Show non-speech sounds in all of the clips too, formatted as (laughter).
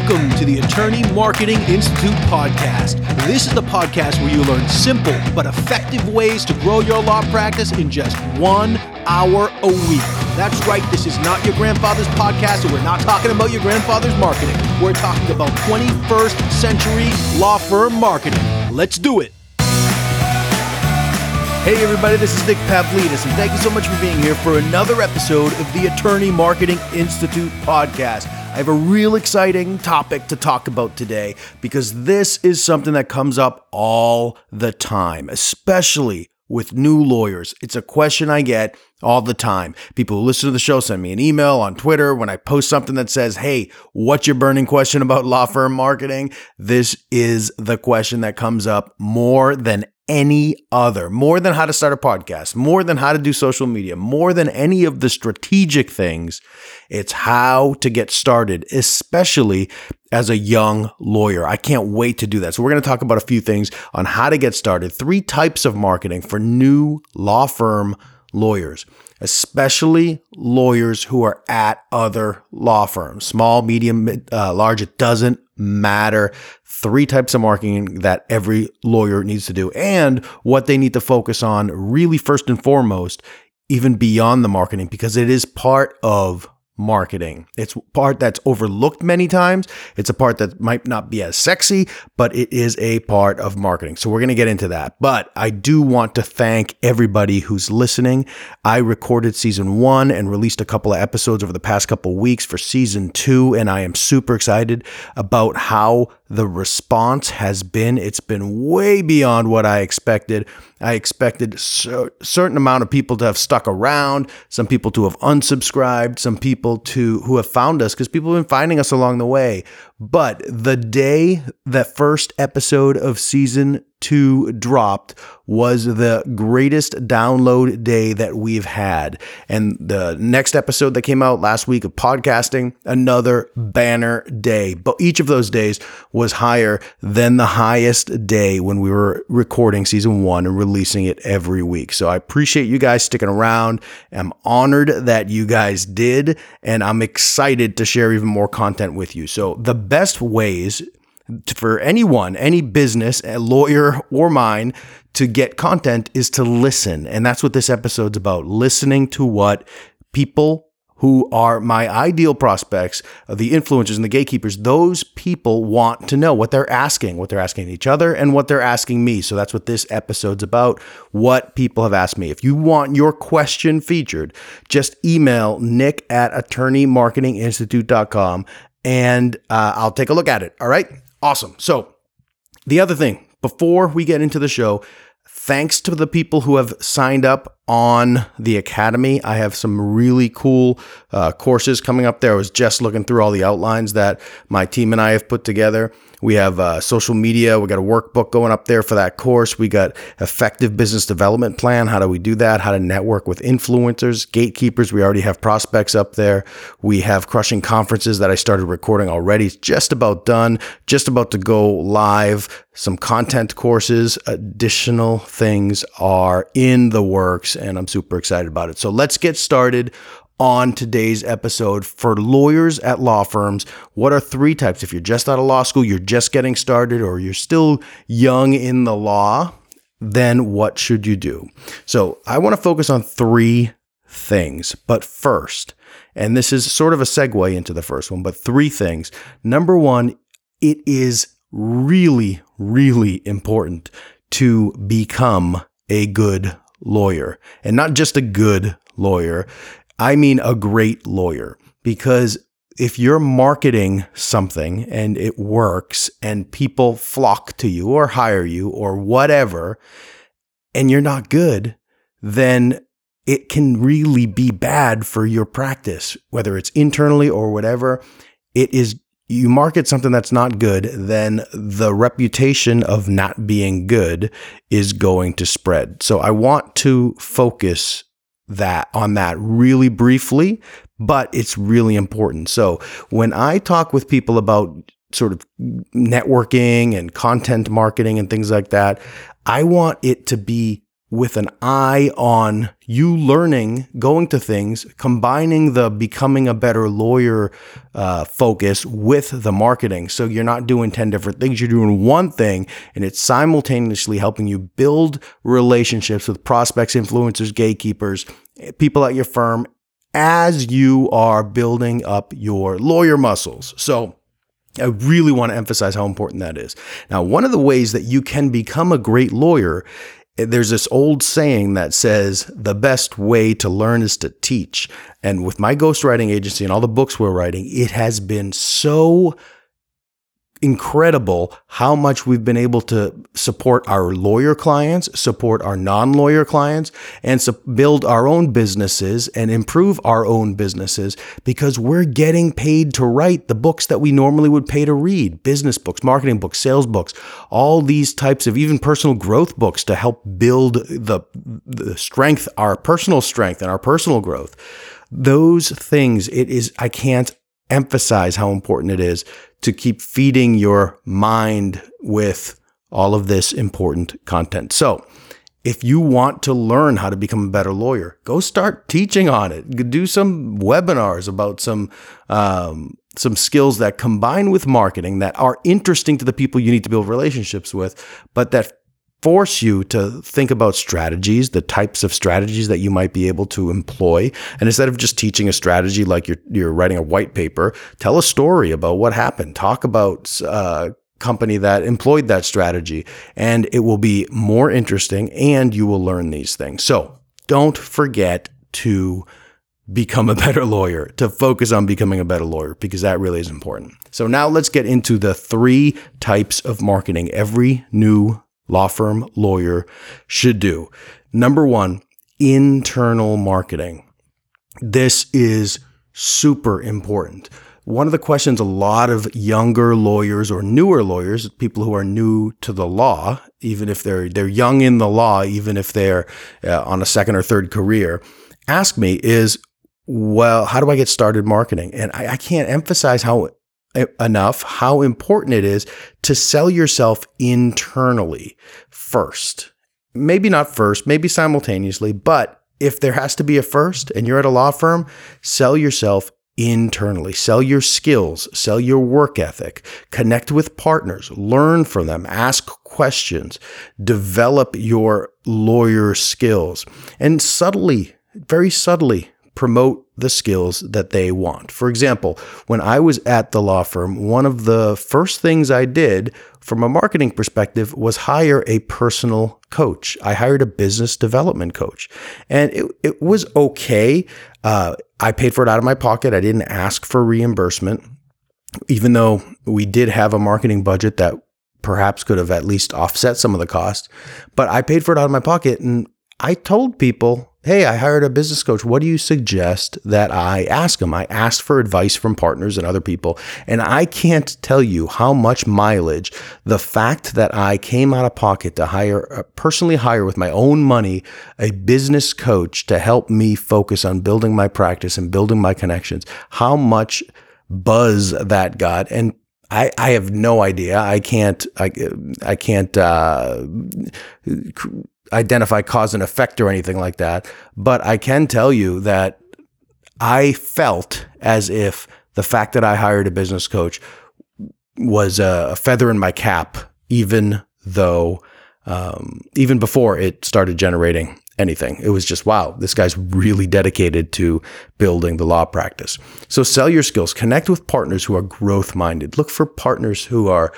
Welcome to the Attorney Marketing Institute podcast. This is the podcast where you learn simple but effective ways to grow your law practice in just one hour a week. That's right, this is not your grandfather's podcast, and we're not talking about your grandfather's marketing. We're talking about 21st century law firm marketing. Let's do it. Hey, everybody, this is Nick Pavlidis, and thank you so much for being here for another episode of the Attorney Marketing Institute podcast. I have a real exciting topic to talk about today because this is something that comes up all the time, especially with new lawyers. It's a question I get all the time. People who listen to the show send me an email on Twitter when I post something that says, Hey, what's your burning question about law firm marketing? This is the question that comes up more than any other, more than how to start a podcast, more than how to do social media, more than any of the strategic things. It's how to get started, especially as a young lawyer. I can't wait to do that. So, we're going to talk about a few things on how to get started, three types of marketing for new law firm lawyers, especially lawyers who are at other law firms, small, medium, uh, large, it doesn't matter. Three types of marketing that every lawyer needs to do and what they need to focus on, really, first and foremost, even beyond the marketing, because it is part of marketing. It's part that's overlooked many times. It's a part that might not be as sexy, but it is a part of marketing. So we're going to get into that. But I do want to thank everybody who's listening. I recorded season 1 and released a couple of episodes over the past couple of weeks for season 2 and I am super excited about how the response has been. It's been way beyond what I expected. I expected a certain amount of people to have stuck around, some people to have unsubscribed, some people to who have found us because people have been finding us along the way. But the day that first episode of season two dropped was the greatest download day that we've had. And the next episode that came out last week of podcasting, another banner day. But each of those days was higher than the highest day when we were recording season one and releasing it every week. So I appreciate you guys sticking around. I'm honored that you guys did, and I'm excited to share even more content with you. So the best ways for anyone, any business, a lawyer or mine, to get content is to listen. And that's what this episode's about listening to what people who are my ideal prospects, uh, the influencers and the gatekeepers, those people want to know what they're asking, what they're asking each other, and what they're asking me. So that's what this episode's about, what people have asked me. If you want your question featured, just email nick at attorneymarketinginstitute.com and uh, I'll take a look at it. All right. Awesome. So, the other thing, before we get into the show, thanks to the people who have signed up on the academy. I have some really cool uh, courses coming up there. I was just looking through all the outlines that my team and I have put together. We have uh, social media. We got a workbook going up there for that course. We got effective business development plan. How do we do that? How to network with influencers, gatekeepers. We already have prospects up there. We have crushing conferences that I started recording already. It's just about done. Just about to go live. Some content courses. Additional things are in the works and I'm super excited about it. So let's get started on today's episode for lawyers at law firms. What are three types? If you're just out of law school, you're just getting started, or you're still young in the law, then what should you do? So I want to focus on three things. But first, and this is sort of a segue into the first one, but three things. Number one, it is really, really important to become a good lawyer and not just a good lawyer. I mean a great lawyer because if you're marketing something and it works and people flock to you or hire you or whatever, and you're not good, then it can really be bad for your practice, whether it's internally or whatever. It is you market something that's not good, then the reputation of not being good is going to spread. So I want to focus that on that really briefly, but it's really important. So when I talk with people about sort of networking and content marketing and things like that, I want it to be with an eye on you learning, going to things, combining the becoming a better lawyer uh, focus with the marketing. So you're not doing 10 different things, you're doing one thing, and it's simultaneously helping you build relationships with prospects, influencers, gatekeepers, people at your firm as you are building up your lawyer muscles. So, I really want to emphasize how important that is. Now, one of the ways that you can become a great lawyer there's this old saying that says the best way to learn is to teach. And with my ghostwriting agency and all the books we're writing, it has been so incredible how much we've been able to support our lawyer clients, support our non lawyer clients, and build our own businesses and improve our own businesses because we're getting paid to write the books that we normally would pay to read business books, marketing books, sales books, all these types of even personal growth books to help build the, the strength, our personal strength, and our personal growth. Those things, it is, I can't emphasize how important it is to keep feeding your mind with all of this important content. So, if you want to learn how to become a better lawyer, go start teaching on it. Do some webinars about some um, some skills that combine with marketing that are interesting to the people you need to build relationships with, but that force you to think about strategies, the types of strategies that you might be able to employ. And instead of just teaching a strategy like you're, you're writing a white paper, tell a story about what happened. Talk about a uh, company that employed that strategy, and it will be more interesting and you will learn these things. So don't forget to become a (laughs) better lawyer, to focus on becoming a better lawyer, because that really is important. So now let's get into the three types of marketing every new law firm lawyer should do. Number one, internal marketing. This is super important. One of the questions a lot of younger lawyers or newer lawyers, people who are new to the law, even if they're they're young in the law, even if they're uh, on a second or third career, ask me is, well, how do I get started marketing? And I, I can't emphasize how enough how important it is to sell yourself internally first. Maybe not first, maybe simultaneously, but if there has to be a first and you're at a law firm, sell yourself internally. Sell your skills, sell your work ethic, connect with partners, learn from them, ask questions, develop your lawyer skills, and subtly, very subtly, promote the skills that they want. For example, when I was at the law firm, one of the first things I did from a marketing perspective was hire a personal coach. I hired a business development coach, and it, it was okay. Uh, I paid for it out of my pocket. I didn't ask for reimbursement, even though we did have a marketing budget that perhaps could have at least offset some of the cost. But I paid for it out of my pocket, and I told people Hey, I hired a business coach. What do you suggest that I ask them? I asked for advice from partners and other people. And I can't tell you how much mileage the fact that I came out of pocket to hire, uh, personally hire with my own money, a business coach to help me focus on building my practice and building my connections, how much buzz that got. And I, I have no idea. I can't, I, I can't, uh, identify cause and effect or anything like that. But I can tell you that I felt as if the fact that I hired a business coach was a feather in my cap, even though, um, even before it started generating anything. It was just, wow, this guy's really dedicated to building the law practice. So sell your skills, connect with partners who are growth minded. Look for partners who are,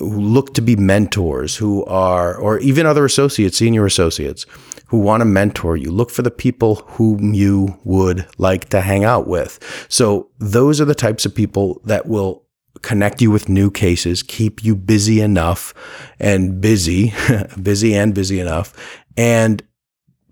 who look to be mentors, who are, or even other associates, senior associates who want to mentor you. Look for the people whom you would like to hang out with. So those are the types of people that will connect you with new cases, keep you busy enough and busy, (laughs) busy and busy enough, and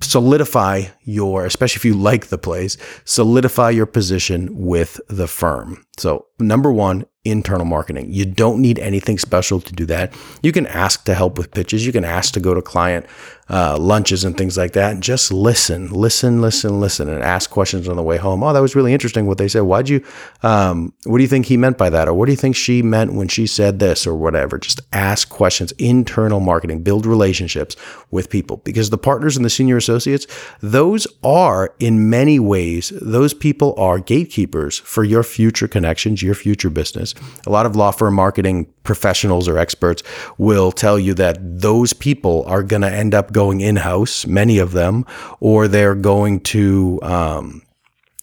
solidify your, especially if you like the place, solidify your position with the firm. So, number one, internal marketing. You don't need anything special to do that. You can ask to help with pitches. You can ask to go to client uh, lunches and things like that. Just listen, listen, listen, listen, and ask questions on the way home. Oh, that was really interesting what they said. Why'd you, um, what do you think he meant by that? Or what do you think she meant when she said this or whatever? Just ask questions. Internal marketing, build relationships with people because the partners and the senior associates, those are in many ways, those people are gatekeepers for your future connections, your future business. A lot of law firm marketing professionals or experts will tell you that those people are going to end up going in house, many of them, or they're going to um,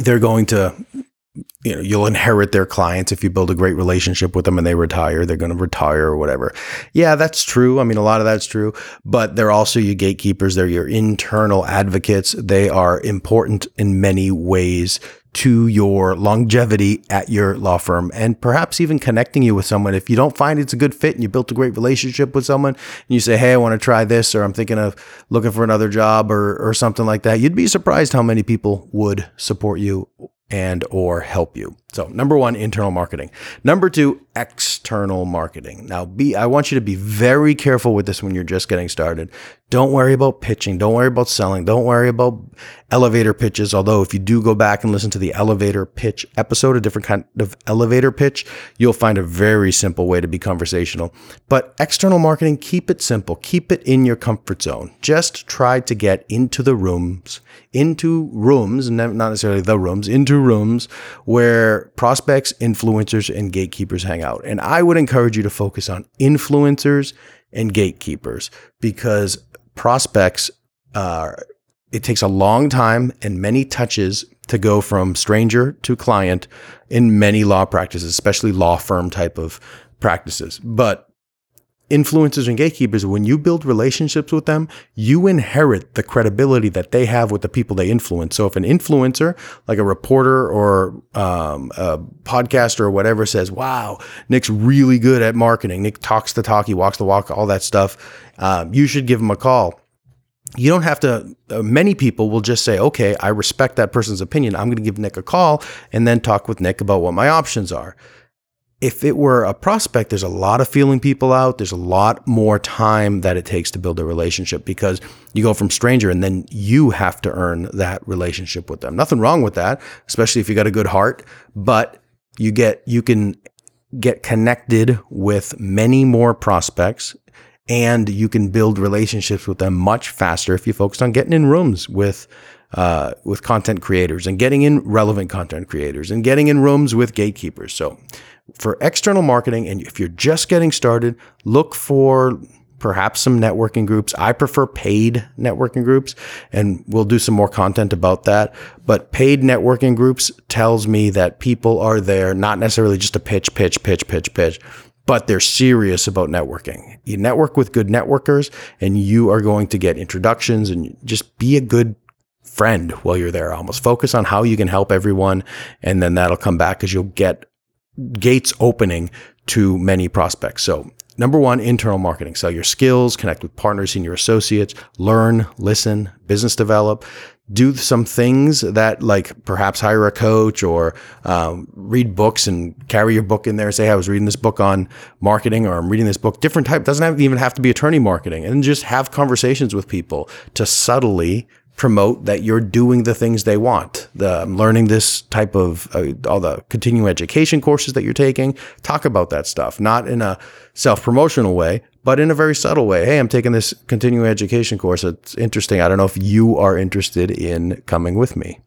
they're going to you know you'll inherit their clients if you build a great relationship with them and they retire they're going to retire or whatever. Yeah that's true. I mean a lot of that's true but they're also your gatekeepers. They're your internal advocates. They are important in many ways to your longevity at your law firm and perhaps even connecting you with someone. If you don't find it's a good fit and you built a great relationship with someone and you say, Hey, I want to try this, or I'm thinking of looking for another job or, or something like that, you'd be surprised how many people would support you and or help you. So, number 1, internal marketing. Number 2, external marketing. Now, be I want you to be very careful with this when you're just getting started. Don't worry about pitching, don't worry about selling, don't worry about elevator pitches, although if you do go back and listen to the elevator pitch episode, a different kind of elevator pitch, you'll find a very simple way to be conversational. But external marketing, keep it simple. Keep it in your comfort zone. Just try to get into the rooms, into rooms, not necessarily the rooms, into rooms where prospects, influencers, and gatekeepers hang out. And I would encourage you to focus on influencers and gatekeepers because prospects uh, it takes a long time and many touches to go from stranger to client in many law practices, especially law firm type of practices. But influencers and gatekeepers, when you build relationships with them, you inherit the credibility that they have with the people they influence. So if an influencer, like a reporter or um, a podcaster or whatever, says, "Wow, Nick's really good at marketing. Nick talks the talk, he walks the walk, all that stuff," um, you should give him a call. You don't have to. Uh, many people will just say, "Okay, I respect that person's opinion. I'm going to give Nick a call and then talk with Nick about what my options are." If it were a prospect, there's a lot of feeling people out. There's a lot more time that it takes to build a relationship because you go from stranger and then you have to earn that relationship with them. Nothing wrong with that, especially if you got a good heart, but you get, you can get connected with many more prospects and you can build relationships with them much faster if you focus on getting in rooms with uh, with content creators and getting in relevant content creators and getting in rooms with gatekeepers. So for external marketing, and if you're just getting started, look for perhaps some networking groups. I prefer paid networking groups, and we'll do some more content about that. But paid networking groups tells me that people are there not necessarily just to pitch, pitch, pitch, pitch, pitch, but they're serious about networking. You network with good networkers, and you are going to get introductions and just be a good friend while you're there. Almost focus on how you can help everyone, and then that'll come back because you'll get gates opening to many prospects. So Number one, internal marketing. Sell your skills, connect with partners, senior associates, learn, listen, business develop, do some things that like perhaps hire a coach or um, read books and carry your book in there. Say, I was reading this book on marketing or I'm reading this book, different type, doesn't have, even have to be attorney marketing and just have conversations with people to subtly promote that you're doing the things they want. The learning this type of uh, all the continuing education courses that you're taking, talk about that stuff, not in a self-promotional way, but in a very subtle way. Hey, I'm taking this continuing education course. It's interesting. I don't know if you are interested in coming with me.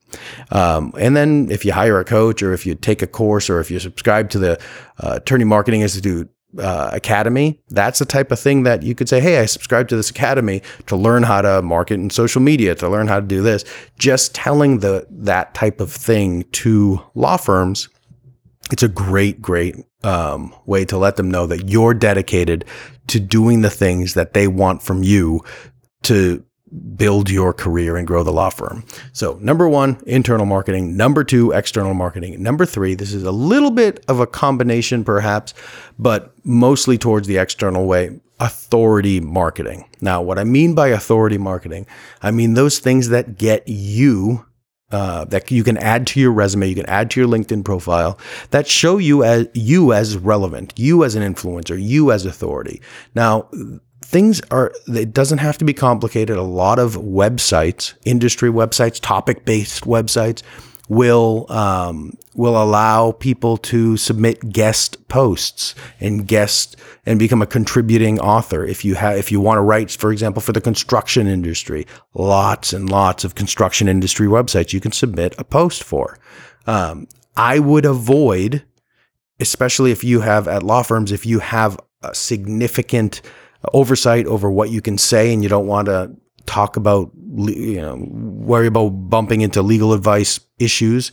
Um, and then if you hire a coach or if you take a course or if you subscribe to the uh, Attorney Marketing Institute uh, academy, that's the type of thing that you could say, Hey, I subscribe to this academy to learn how to market in social media, to learn how to do this. Just telling the, that type of thing to law firms, it's a great, great um, way to let them know that you're dedicated to doing the things that they want from you to build your career and grow the law firm. So, number one, internal marketing. Number two, external marketing. Number three, this is a little bit of a combination perhaps, but mostly towards the external way authority marketing. Now, what I mean by authority marketing, I mean those things that get you uh, that you can add to your resume, you can add to your LinkedIn profile that show you as you as relevant, you as an influencer, you as authority. Now, things are it doesn't have to be complicated. A lot of websites, industry websites, topic based websites will um, will allow people to submit guest posts and guest and become a contributing author. If you have if you want to write, for example, for the construction industry, lots and lots of construction industry websites you can submit a post for. Um, I would avoid, especially if you have at law firms, if you have a significant oversight over what you can say and you don't want to talk about, you know, worry about bumping into legal advice issues.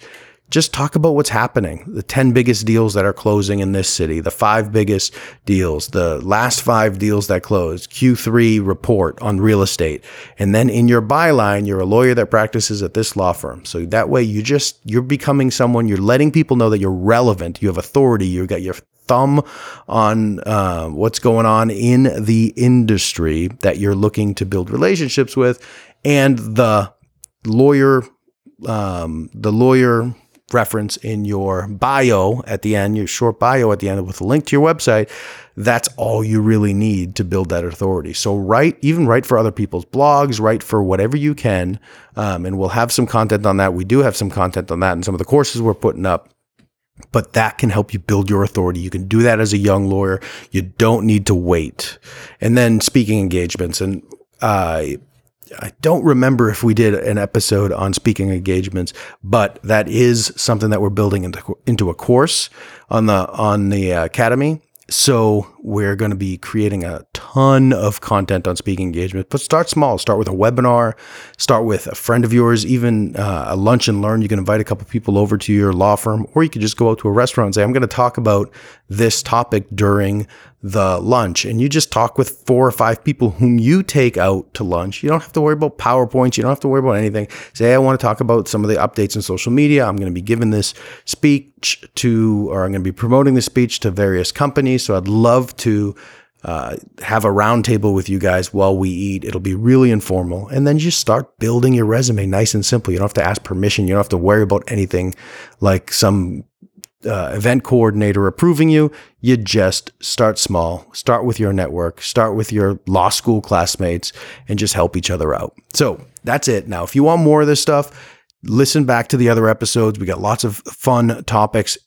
Just talk about what's happening. The 10 biggest deals that are closing in this city, the five biggest deals, the last five deals that closed, Q3 report on real estate. And then in your byline, you're a lawyer that practices at this law firm. So that way you just, you're becoming someone, you're letting people know that you're relevant, you have authority, you've got your thumb on uh, what's going on in the industry that you're looking to build relationships with, and the lawyer, um, the lawyer reference in your bio at the end, your short bio at the end with a link to your website, that's all you really need to build that authority. So write, even write for other people's blogs, write for whatever you can. Um, and we'll have some content on that. We do have some content on that in some of the courses we're putting up but that can help you build your authority. You can do that as a young lawyer. You don't need to wait. And then speaking engagements. And uh, I don't remember if we did an episode on speaking engagements, but that is something that we're building into, into a course on the on the uh, academy. So we're going to be creating a ton of content on speaking engagement, but start small. Start with a webinar, start with a friend of yours, even uh, a lunch and learn. You can invite a couple people over to your law firm, or you could just go out to a restaurant and say, I'm going to talk about this topic during the lunch and you just talk with four or five people whom you take out to lunch. You don't have to worry about PowerPoints. You don't have to worry about anything. Say, I want to talk about some of the updates in social media. I'm going to be giving this speech to, or I'm going to be promoting this speech to various companies. So I'd love to uh, have a roundtable with you guys while we eat. It'll be really informal. And then just start building your resume nice and simple. You don't have to ask permission. You don't have to worry about anything like some uh, event coordinator approving you, you just start small, start with your network, start with your law school classmates, and just help each other out. So that's it. Now, if you want more of this stuff, listen back to the other episodes. We got lots of fun topics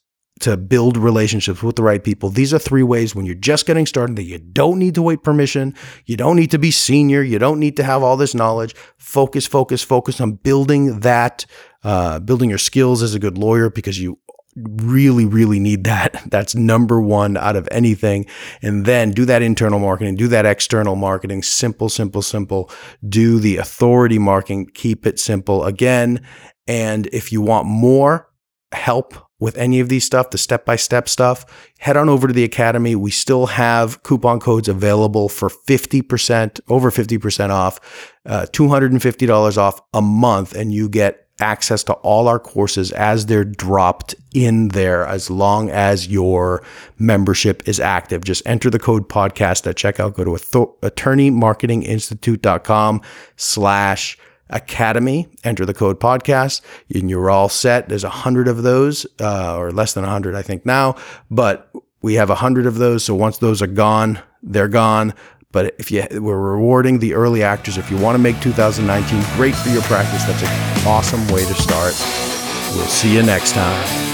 to build relationships with the right people. These are three ways when you're just getting started that you don't need to wait permission. You don't need to be senior. You don't need to have all this knowledge. Focus, focus, focus on building that, uh, building your skills as a good lawyer because you really, really need that. (laughs) That's number one out of anything. And then do that internal marketing, do that external marketing. Simple, simple, simple. Do the authority marketing. Keep it simple again. And if you want more help with any of these stuff, the step by step stuff, head on over to the Academy. We still have coupon codes available for 50%, over 50% off, uh, $250 off a month, and you get access to all our courses as they're dropped in there as long as your membership is active. Just enter the code podcast at checkout. Go to attorneymarketinginstitute.com slash academy. Enter the code podcast and you're all set. There's a hundred of those, uh, or less than a hundred, I think now, but we have a hundred of those. So once those are gone, they're gone. But if you we're rewarding the early actors, if you want to make 2019 great for your practice, that's an awesome way to start. We'll see you next time.